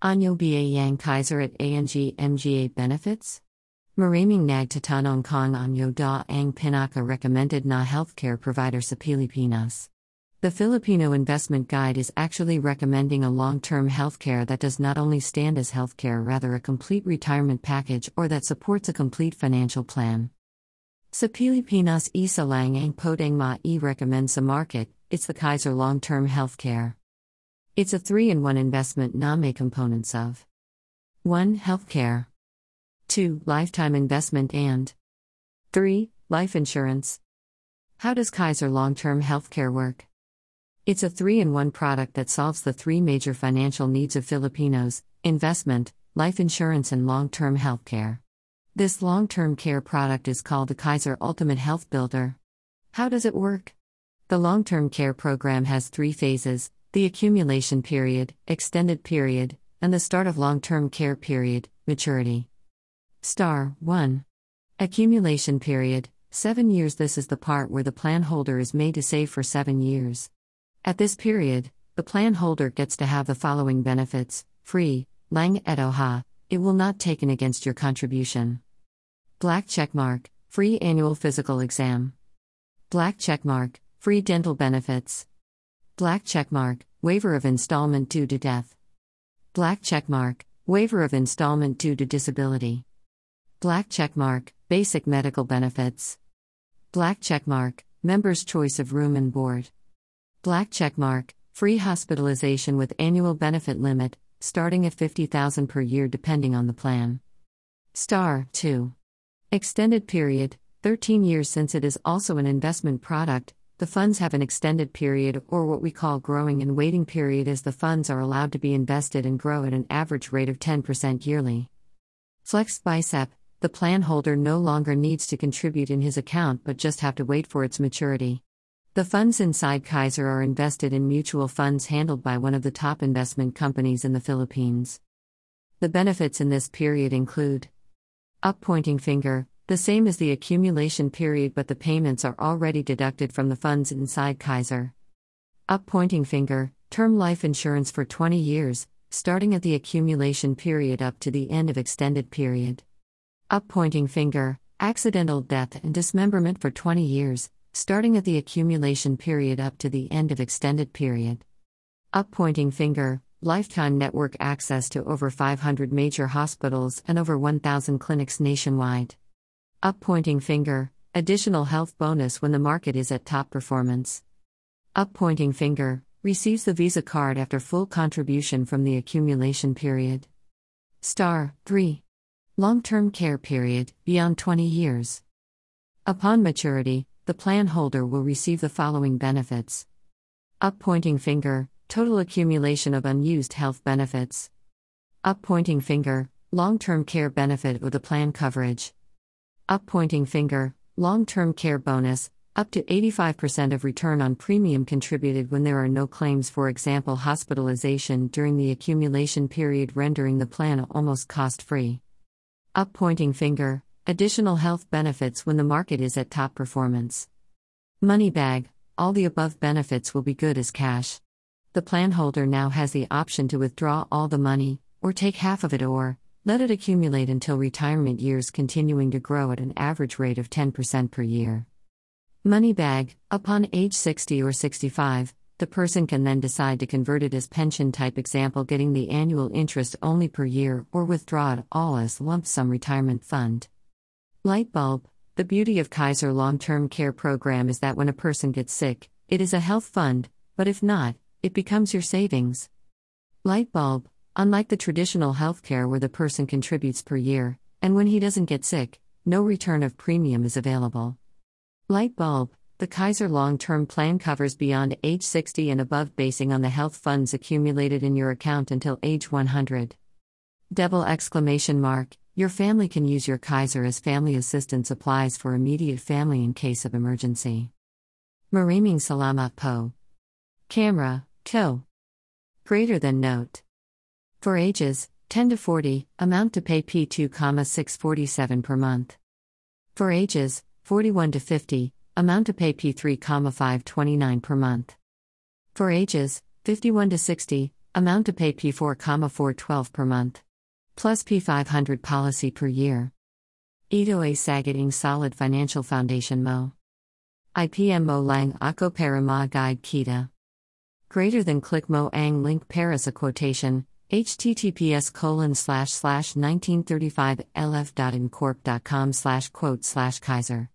Anyo Ba Yang Kaiser at ANG MGA Benefits? Maraming nag tatanong kong anyo da ang pinaka recommended na healthcare provider sa Pilipinas. The Filipino Investment Guide is actually recommending a long term healthcare that does not only stand as healthcare, rather, a complete retirement package or that supports a complete financial plan. Sa Pilipinas isa lang ang podeng ma e recommends sa market, it's the Kaiser Long Term Healthcare. It's a 3 in 1 investment NAME components of 1. Healthcare 2. Lifetime investment and 3. Life insurance. How does Kaiser Long Term Healthcare work? It's a 3 in 1 product that solves the three major financial needs of Filipinos investment, life insurance, and long term healthcare. This long term care product is called the Kaiser Ultimate Health Builder. How does it work? The long term care program has three phases the accumulation period, extended period, and the start of long term care period, maturity. Star 1. Accumulation period 7 years. This is the part where the plan holder is made to save for 7 years. At this period, the plan holder gets to have the following benefits free, lang et oha, it will not taken against your contribution. Black checkmark, free annual physical exam. Black checkmark, free dental benefits. Black checkmark, waiver of installment due to death. Black checkmark, waiver of installment due to disability. Black checkmark, basic medical benefits. Black checkmark, member's choice of room and board. Black checkmark, free hospitalization with annual benefit limit, starting at 50,000 per year depending on the plan. Star 2. Extended period, 13 years since it is also an investment product, the funds have an extended period or what we call growing and waiting period as the funds are allowed to be invested and grow at an average rate of 10% yearly. Flex Bicep, the plan holder no longer needs to contribute in his account but just have to wait for its maturity. The funds inside Kaiser are invested in mutual funds handled by one of the top investment companies in the Philippines. The benefits in this period include up pointing finger, the same as the accumulation period, but the payments are already deducted from the funds inside Kaiser. Up pointing finger, term life insurance for 20 years, starting at the accumulation period up to the end of extended period. Up pointing finger, accidental death and dismemberment for 20 years, starting at the accumulation period up to the end of extended period. Up pointing finger, lifetime network access to over 500 major hospitals and over 1,000 clinics nationwide. Up pointing finger, additional health bonus when the market is at top performance. Up pointing finger, receives the Visa card after full contribution from the accumulation period. Star 3. Long term care period, beyond 20 years. Upon maturity, the plan holder will receive the following benefits Up pointing finger, total accumulation of unused health benefits. Up pointing finger, long term care benefit with the plan coverage. Up pointing finger, long term care bonus, up to 85% of return on premium contributed when there are no claims, for example, hospitalization during the accumulation period, rendering the plan almost cost free. Up pointing finger, additional health benefits when the market is at top performance. Money bag, all the above benefits will be good as cash. The plan holder now has the option to withdraw all the money, or take half of it, or let it accumulate until retirement years, continuing to grow at an average rate of 10% per year. Money bag, upon age 60 or 65, the person can then decide to convert it as pension type example getting the annual interest only per year or withdraw it all as lump sum retirement fund. Light bulb, the beauty of Kaiser long-term care program is that when a person gets sick, it is a health fund, but if not, it becomes your savings. Light bulb, Unlike the traditional healthcare where the person contributes per year, and when he doesn't get sick, no return of premium is available. Light bulb The Kaiser long term plan covers beyond age 60 and above, basing on the health funds accumulated in your account until age 100. Devil exclamation mark Your family can use your Kaiser as family assistance applies for immediate family in case of emergency. Maraming salamat po. Camera, toe. Greater than note. For ages 10 to 40, amount to pay P2, 647 per month. For ages 41 to 50, amount to pay P3, 529 per month. For ages 51 to 60, Amount to pay P4, 412 per month. Plus P500 policy per year. Ito A Sagating Solid Financial Foundation Mo. IPM Mo Lang Ako Para Ma Guide Kita. Greater than click Mo Ang link Paris a quotation, https colon slash slash 1935 lf.incorp.com slash quote slash Kaiser.